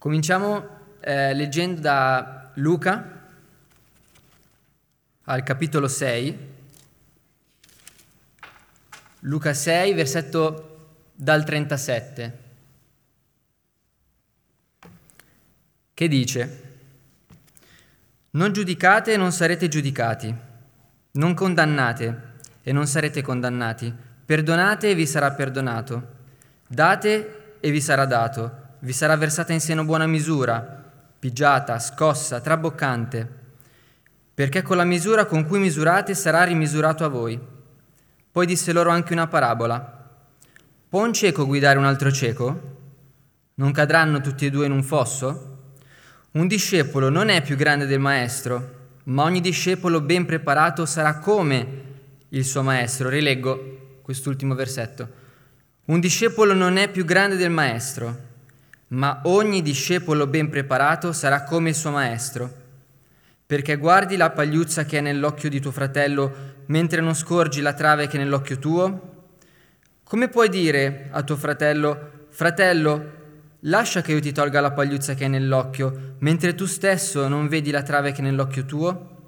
Cominciamo eh, leggendo da Luca al capitolo 6. Luca 6, versetto dal 37, che dice, Non giudicate e non sarete giudicati, non condannate e non sarete condannati, perdonate e vi sarà perdonato, date e vi sarà dato vi sarà versata in seno buona misura, pigiata, scossa, traboccante, perché con la misura con cui misurate sarà rimisurato a voi. Poi disse loro anche una parabola. Può un cieco guidare un altro cieco? Non cadranno tutti e due in un fosso? Un discepolo non è più grande del maestro, ma ogni discepolo ben preparato sarà come il suo maestro. Rileggo quest'ultimo versetto. Un discepolo non è più grande del maestro, ma ogni discepolo ben preparato sarà come il suo maestro. Perché guardi la pagliuzza che è nell'occhio di tuo fratello mentre non scorgi la trave che è nell'occhio tuo? Come puoi dire a tuo fratello, fratello, lascia che io ti tolga la pagliuzza che è nell'occhio, mentre tu stesso non vedi la trave che è nell'occhio tuo?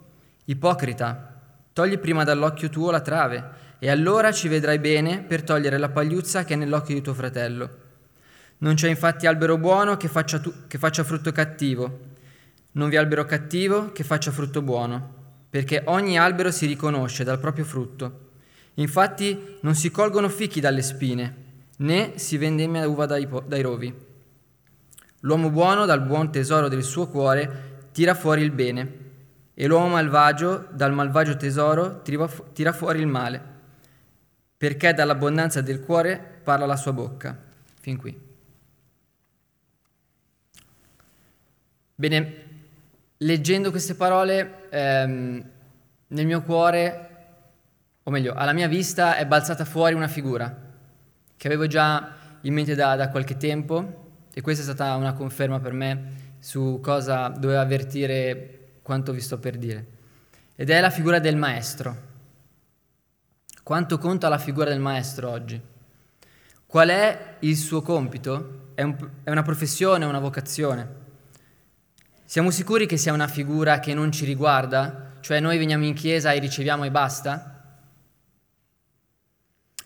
Ipocrita, togli prima dall'occhio tuo la trave, e allora ci vedrai bene per togliere la pagliuzza che è nell'occhio di tuo fratello. Non c'è infatti albero buono che faccia, tu- che faccia frutto cattivo, non vi è albero cattivo che faccia frutto buono, perché ogni albero si riconosce dal proprio frutto. Infatti non si colgono fichi dalle spine, né si vendemmia uva dai, po- dai rovi. L'uomo buono dal buon tesoro del suo cuore tira fuori il bene, e l'uomo malvagio dal malvagio tesoro tira fuori il male, perché dall'abbondanza del cuore parla la sua bocca. Fin qui. Bene, leggendo queste parole ehm, nel mio cuore, o meglio, alla mia vista è balzata fuori una figura che avevo già in mente da, da qualche tempo e questa è stata una conferma per me su cosa doveva avvertire quanto vi sto per dire. Ed è la figura del maestro. Quanto conta la figura del maestro oggi? Qual è il suo compito? È, un, è una professione, una vocazione? Siamo sicuri che sia una figura che non ci riguarda? Cioè noi veniamo in chiesa e riceviamo e basta?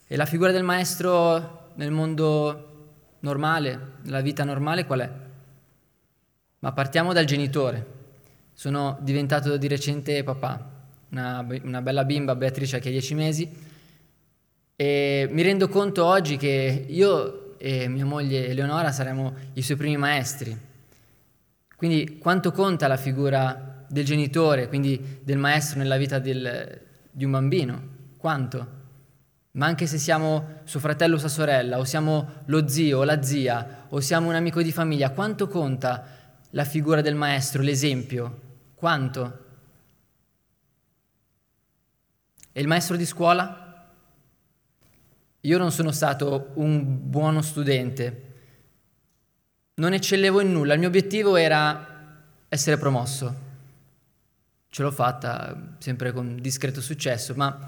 E la figura del maestro nel mondo normale, nella vita normale qual è? Ma partiamo dal genitore. Sono diventato di recente papà, una, una bella bimba, Beatrice, che ha dieci mesi, e mi rendo conto oggi che io e mia moglie Eleonora saremo i suoi primi maestri quindi quanto conta la figura del genitore, quindi del maestro nella vita del, di un bambino? Quanto? Ma anche se siamo suo fratello o sua sorella, o siamo lo zio o la zia, o siamo un amico di famiglia, quanto conta la figura del maestro, l'esempio? Quanto? E il maestro di scuola? Io non sono stato un buono studente, non eccellevo in nulla, il mio obiettivo era essere promosso. Ce l'ho fatta sempre con discreto successo, ma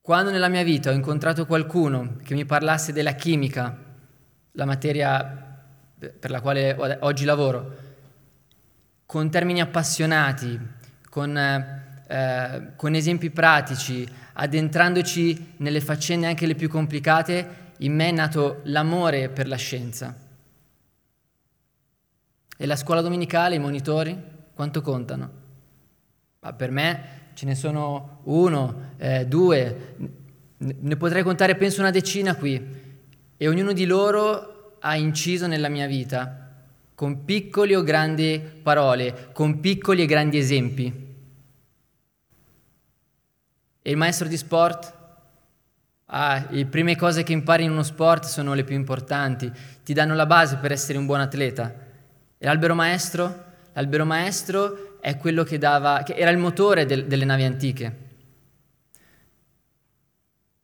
quando nella mia vita ho incontrato qualcuno che mi parlasse della chimica, la materia per la quale oggi lavoro, con termini appassionati, con, eh, con esempi pratici, addentrandoci nelle faccende anche le più complicate, in me è nato l'amore per la scienza. E la scuola domenicale, i monitori, quanto contano? Ma per me ce ne sono uno, eh, due, ne potrei contare penso una decina qui. E ognuno di loro ha inciso nella mia vita, con piccoli o grandi parole, con piccoli e grandi esempi. E il maestro di sport? Ah, le prime cose che impari in uno sport sono le più importanti, ti danno la base per essere un buon atleta. E l'albero maestro? L'albero maestro è quello che, dava, che era il motore del, delle navi antiche.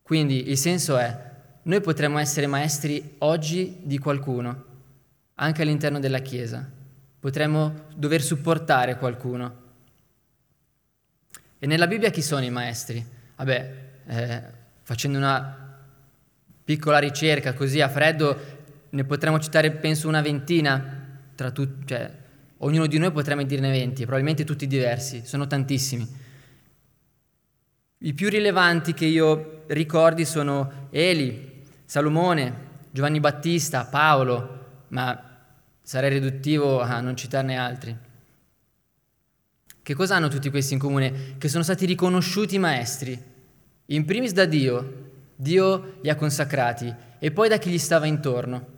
Quindi il senso è, noi potremmo essere maestri oggi di qualcuno, anche all'interno della Chiesa. Potremmo dover supportare qualcuno. E nella Bibbia chi sono i maestri? Vabbè, eh, facendo una piccola ricerca così a freddo, ne potremmo citare penso una ventina tra tutti, cioè, ognuno di noi potremmo dirne 20, probabilmente tutti diversi, sono tantissimi. I più rilevanti che io ricordi sono Eli, Salomone, Giovanni Battista, Paolo, ma sarei riduttivo a non citarne altri. Che cosa hanno tutti questi in comune? Che sono stati riconosciuti maestri, in primis da Dio, Dio li ha consacrati, e poi da chi gli stava intorno.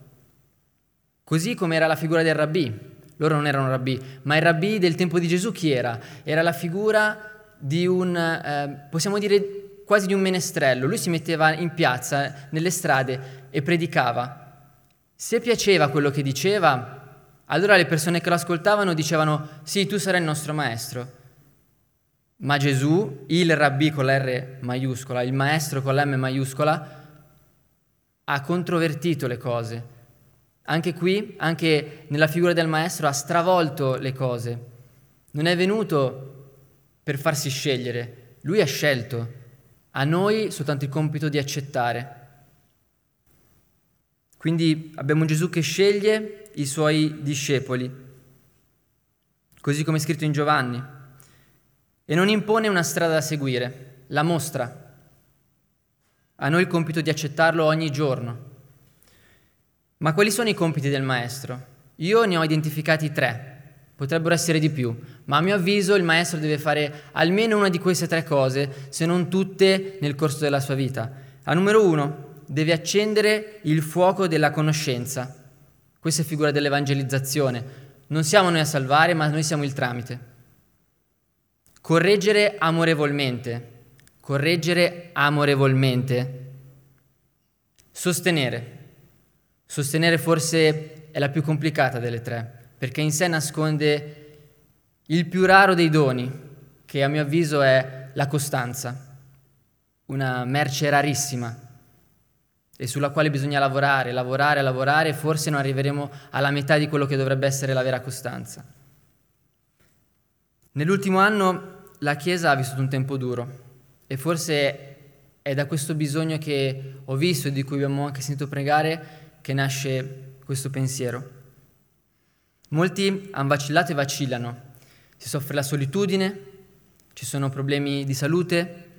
Così come era la figura del rabbì. Loro non erano rabbì, ma il rabbì del tempo di Gesù chi era? Era la figura di un, eh, possiamo dire, quasi di un menestrello. Lui si metteva in piazza, nelle strade, e predicava. Se piaceva quello che diceva, allora le persone che lo ascoltavano dicevano sì, tu sarai il nostro maestro. Ma Gesù, il rabbì con la R maiuscola, il maestro con la M maiuscola, ha controvertito le cose. Anche qui, anche nella figura del maestro, ha stravolto le cose. Non è venuto per farsi scegliere, lui ha scelto. A noi soltanto il compito di accettare. Quindi abbiamo Gesù che sceglie i suoi discepoli, così come è scritto in Giovanni, e non impone una strada da seguire, la mostra. A noi il compito di accettarlo ogni giorno. Ma quali sono i compiti del Maestro? Io ne ho identificati tre, potrebbero essere di più, ma a mio avviso il Maestro deve fare almeno una di queste tre cose, se non tutte, nel corso della sua vita. A numero uno, deve accendere il fuoco della conoscenza. Questa è figura dell'evangelizzazione. Non siamo noi a salvare, ma noi siamo il tramite. Correggere amorevolmente. Correggere amorevolmente. Sostenere. Sostenere forse è la più complicata delle tre, perché in sé nasconde il più raro dei doni, che a mio avviso è la costanza, una merce rarissima e sulla quale bisogna lavorare, lavorare, lavorare, e forse non arriveremo alla metà di quello che dovrebbe essere la vera costanza. Nell'ultimo anno la Chiesa ha vissuto un tempo duro e forse è da questo bisogno che ho visto e di cui abbiamo anche sentito pregare che nasce questo pensiero. Molti hanno vacillato e vacillano, si soffre la solitudine, ci sono problemi di salute,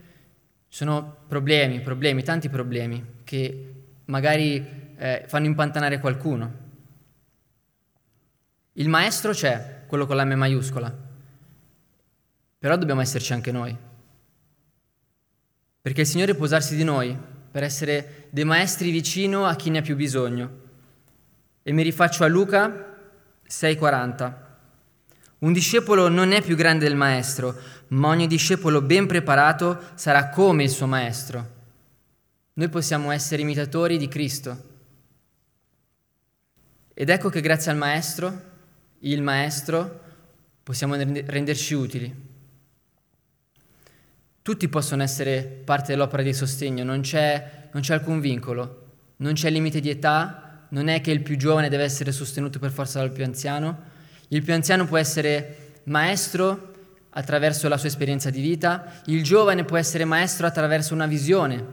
ci sono problemi, problemi, tanti problemi che magari eh, fanno impantanare qualcuno. Il maestro c'è, quello con la M maiuscola, però dobbiamo esserci anche noi. Perché il Signore può usarsi di noi per essere dei maestri vicino a chi ne ha più bisogno. E mi rifaccio a Luca 6,40. Un discepolo non è più grande del maestro, ma ogni discepolo ben preparato sarà come il suo maestro. Noi possiamo essere imitatori di Cristo. Ed ecco che grazie al maestro, il maestro, possiamo renderci utili. Tutti possono essere parte dell'opera di sostegno, non c'è, non c'è alcun vincolo, non c'è limite di età, non è che il più giovane deve essere sostenuto per forza dal più anziano, il più anziano può essere maestro attraverso la sua esperienza di vita, il giovane può essere maestro attraverso una visione.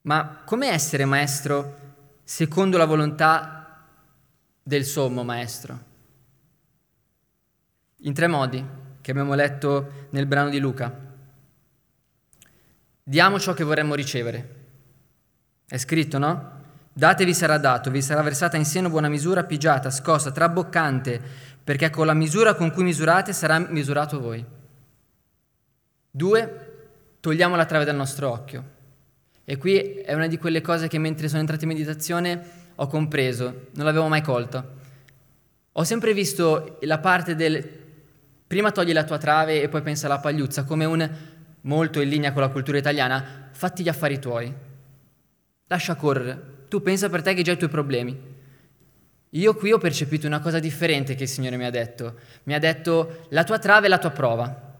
Ma come essere maestro secondo la volontà del sommo maestro? In tre modi che abbiamo letto nel brano di Luca. Diamo ciò che vorremmo ricevere. È scritto, no? Datevi sarà dato, vi sarà versata in seno buona misura, pigiata, scossa, traboccante, perché con la misura con cui misurate sarà misurato voi. Due, togliamo la trave dal nostro occhio. E qui è una di quelle cose che mentre sono entrato in meditazione ho compreso, non l'avevo mai colto. Ho sempre visto la parte del prima togli la tua trave e poi pensa alla pagliuzza come un molto in linea con la cultura italiana, fatti gli affari tuoi. Lascia correre, tu pensa per te che hai già i tuoi problemi. Io qui ho percepito una cosa differente che il Signore mi ha detto. Mi ha detto la tua trave è la tua prova.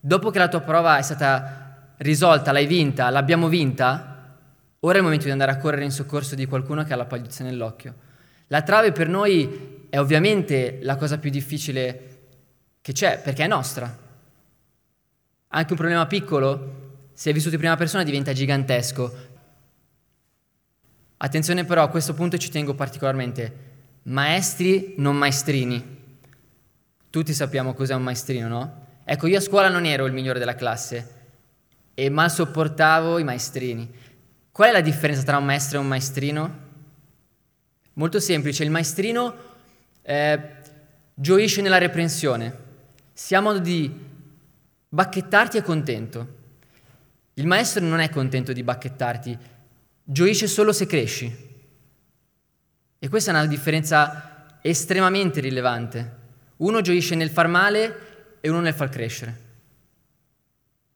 Dopo che la tua prova è stata risolta, l'hai vinta, l'abbiamo vinta, ora è il momento di andare a correre in soccorso di qualcuno che ha la pagliuzza nell'occhio. La trave per noi è ovviamente la cosa più difficile che c'è, perché è nostra. Anche un problema piccolo, se è vissuto in prima persona, diventa gigantesco. Attenzione però, a questo punto ci tengo particolarmente, maestri non maestrini. Tutti sappiamo cos'è un maestrino, no? Ecco, io a scuola non ero il migliore della classe e mal sopportavo i maestrini. Qual è la differenza tra un maestro e un maestrino? Molto semplice, il maestrino eh, gioisce nella reprensione, si ha modo di bacchettarti e contento. Il maestro non è contento di bacchettarti, gioisce solo se cresci. E questa è una differenza estremamente rilevante. Uno gioisce nel far male e uno nel far crescere.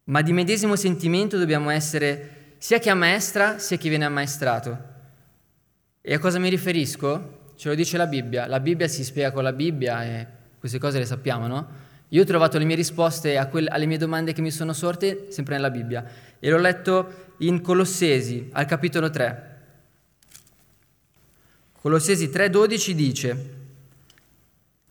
Ma di medesimo sentimento dobbiamo essere sia chi ammaestra sia chi viene ammaestrato. E a cosa mi riferisco? Ce lo dice la Bibbia. La Bibbia si spiega con la Bibbia e queste cose le sappiamo, no? Io ho trovato le mie risposte quelle, alle mie domande che mi sono sorte sempre nella Bibbia e l'ho letto in Colossesi, al capitolo 3. Colossesi 3:12 dice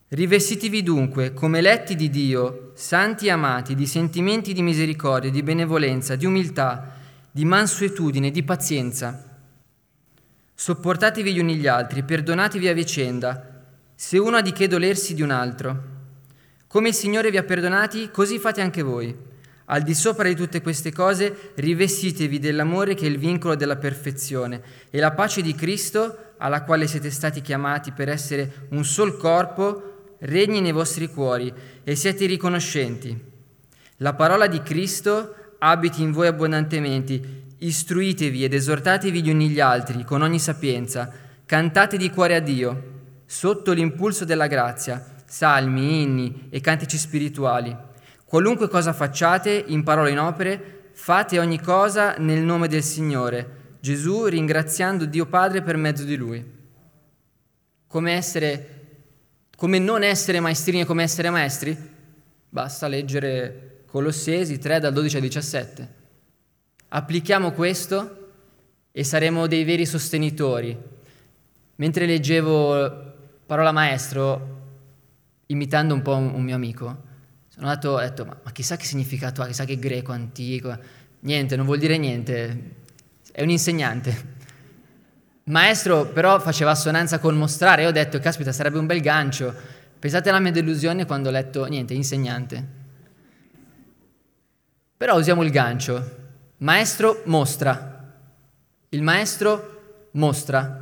Rivestitevi dunque come eletti di Dio, santi e amati, di sentimenti di misericordia, di benevolenza, di umiltà, di mansuetudine, di pazienza. Sopportatevi gli uni gli altri, perdonatevi a vicenda, se uno ha di che dolersi di un altro. Come il Signore vi ha perdonati, così fate anche voi. Al di sopra di tutte queste cose, rivestitevi dell'amore che è il vincolo della perfezione e la pace di Cristo, alla quale siete stati chiamati per essere un sol corpo, regni nei vostri cuori e siete riconoscenti. La parola di Cristo abiti in voi abbondantemente, istruitevi ed esortatevi gli uni gli altri con ogni sapienza, cantate di cuore a Dio, sotto l'impulso della grazia, salmi, inni e cantici spirituali. Qualunque cosa facciate, in parole o in opere, fate ogni cosa nel nome del Signore, Gesù ringraziando Dio Padre per mezzo di Lui. Come essere come non essere maestrini e come essere maestri? Basta leggere Colossesi 3 dal 12 al 17. Applichiamo questo e saremo dei veri sostenitori. Mentre leggevo Parola Maestro, imitando un po' un, un mio amico, sono andato ho detto, ma, ma chissà che significato ha, chissà che greco, antico. Niente, non vuol dire niente, è un insegnante. Maestro però faceva assonanza col mostrare e ho detto, caspita, sarebbe un bel gancio. Pensate alla mia delusione quando ho letto, niente, insegnante. Però usiamo il gancio. Maestro mostra. Il maestro mostra.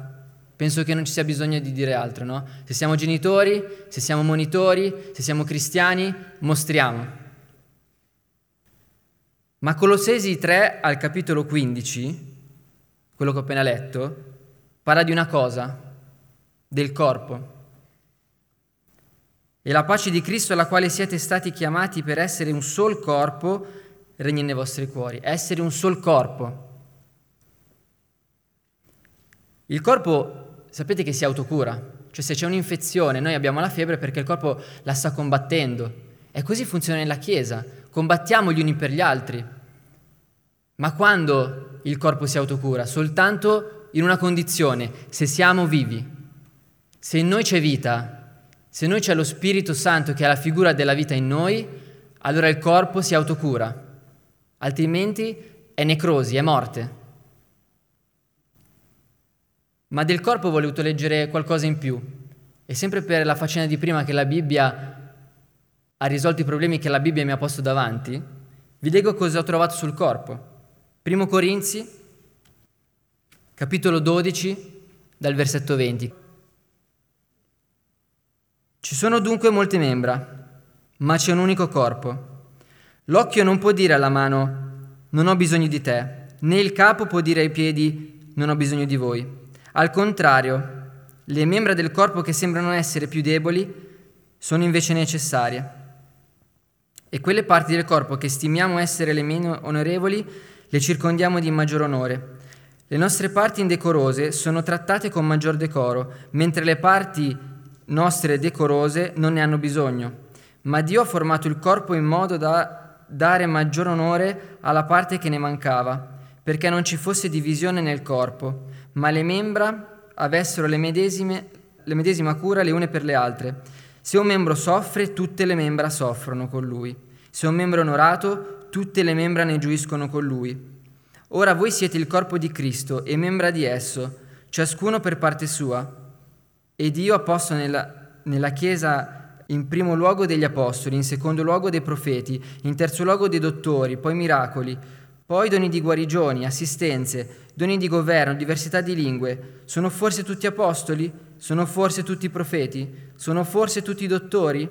Penso che non ci sia bisogno di dire altro, no? Se siamo genitori, se siamo monitori, se siamo cristiani, mostriamo. Ma Colossesi 3 al capitolo 15, quello che ho appena letto, parla di una cosa, del corpo. E la pace di Cristo alla quale siete stati chiamati per essere un sol corpo regni nei vostri cuori. Essere un sol corpo. Il corpo, sapete che si autocura, cioè se c'è un'infezione noi abbiamo la febbre perché il corpo la sta combattendo. E così funziona nella Chiesa, combattiamo gli uni per gli altri. Ma quando il corpo si autocura? Soltanto in una condizione, se siamo vivi, se in noi c'è vita, se in noi c'è lo Spirito Santo che è la figura della vita in noi, allora il corpo si autocura, altrimenti è necrosi, è morte. Ma del corpo ho voluto leggere qualcosa in più, e sempre per la faccenda di prima che la Bibbia ha risolto i problemi che la Bibbia mi ha posto davanti, vi leggo cosa ho trovato sul corpo. Primo Corinzi capitolo 12, dal versetto 20. Ci sono dunque molte membra, ma c'è un unico corpo. L'occhio non può dire alla mano, non ho bisogno di te, né il capo può dire ai piedi, non ho bisogno di voi. Al contrario, le membra del corpo che sembrano essere più deboli sono invece necessarie. E quelle parti del corpo che stimiamo essere le meno onorevoli le circondiamo di maggior onore le nostre parti indecorose sono trattate con maggior decoro, mentre le parti nostre decorose non ne hanno bisogno. Ma Dio ha formato il corpo in modo da dare maggior onore alla parte che ne mancava, perché non ci fosse divisione nel corpo, ma le membra avessero le medesime, le medesima cura le une per le altre. Se un membro soffre, tutte le membra soffrono con lui. Se un membro è onorato, tutte le membra ne giuiscono con lui. Ora voi siete il corpo di Cristo e membra di esso. ciascuno per parte sua, ed io ha posto nella, nella Chiesa in primo luogo degli apostoli, in secondo luogo dei profeti, in terzo luogo dei dottori, poi miracoli, poi doni di guarigioni, assistenze, doni di governo, diversità di lingue. Sono forse tutti apostoli? Sono forse tutti profeti? Sono forse tutti dottori?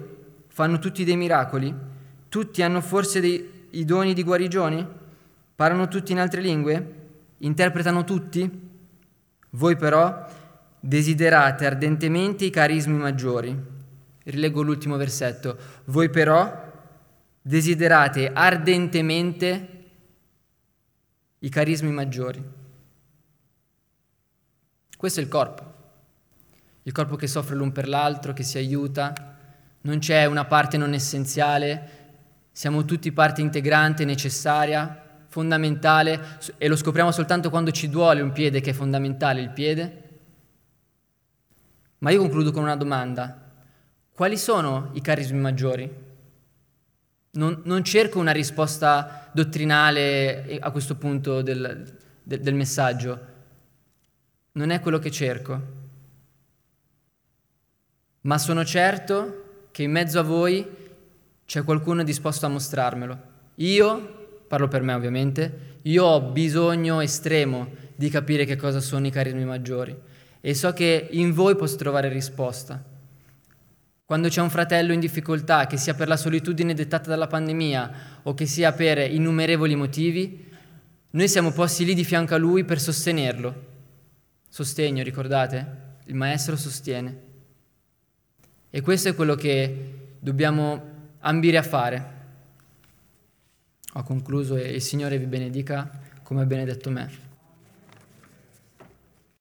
Fanno tutti dei miracoli? Tutti hanno forse dei, i doni di guarigioni? Parlano tutti in altre lingue? Interpretano tutti? Voi però desiderate ardentemente i carismi maggiori Rileggo l'ultimo versetto. Voi però desiderate ardentemente i carismi maggiori. Questo è il corpo. Il corpo che soffre l'un per l'altro, che si aiuta. Non c'è una parte non essenziale, siamo tutti parte integrante, necessaria, fondamentale e lo scopriamo soltanto quando ci duole un piede che è fondamentale il piede. Ma io concludo con una domanda. Quali sono i carismi maggiori? Non, non cerco una risposta dottrinale a questo punto del, del, del messaggio. Non è quello che cerco. Ma sono certo che in mezzo a voi c'è qualcuno disposto a mostrarmelo. Io, parlo per me ovviamente, io ho bisogno estremo di capire che cosa sono i carismi maggiori e so che in voi posso trovare risposta. Quando c'è un fratello in difficoltà, che sia per la solitudine dettata dalla pandemia o che sia per innumerevoli motivi, noi siamo posti lì di fianco a lui per sostenerlo. Sostegno, ricordate? Il maestro sostiene. E questo è quello che dobbiamo ambire a fare. Ho concluso e il Signore vi benedica come ha benedetto me.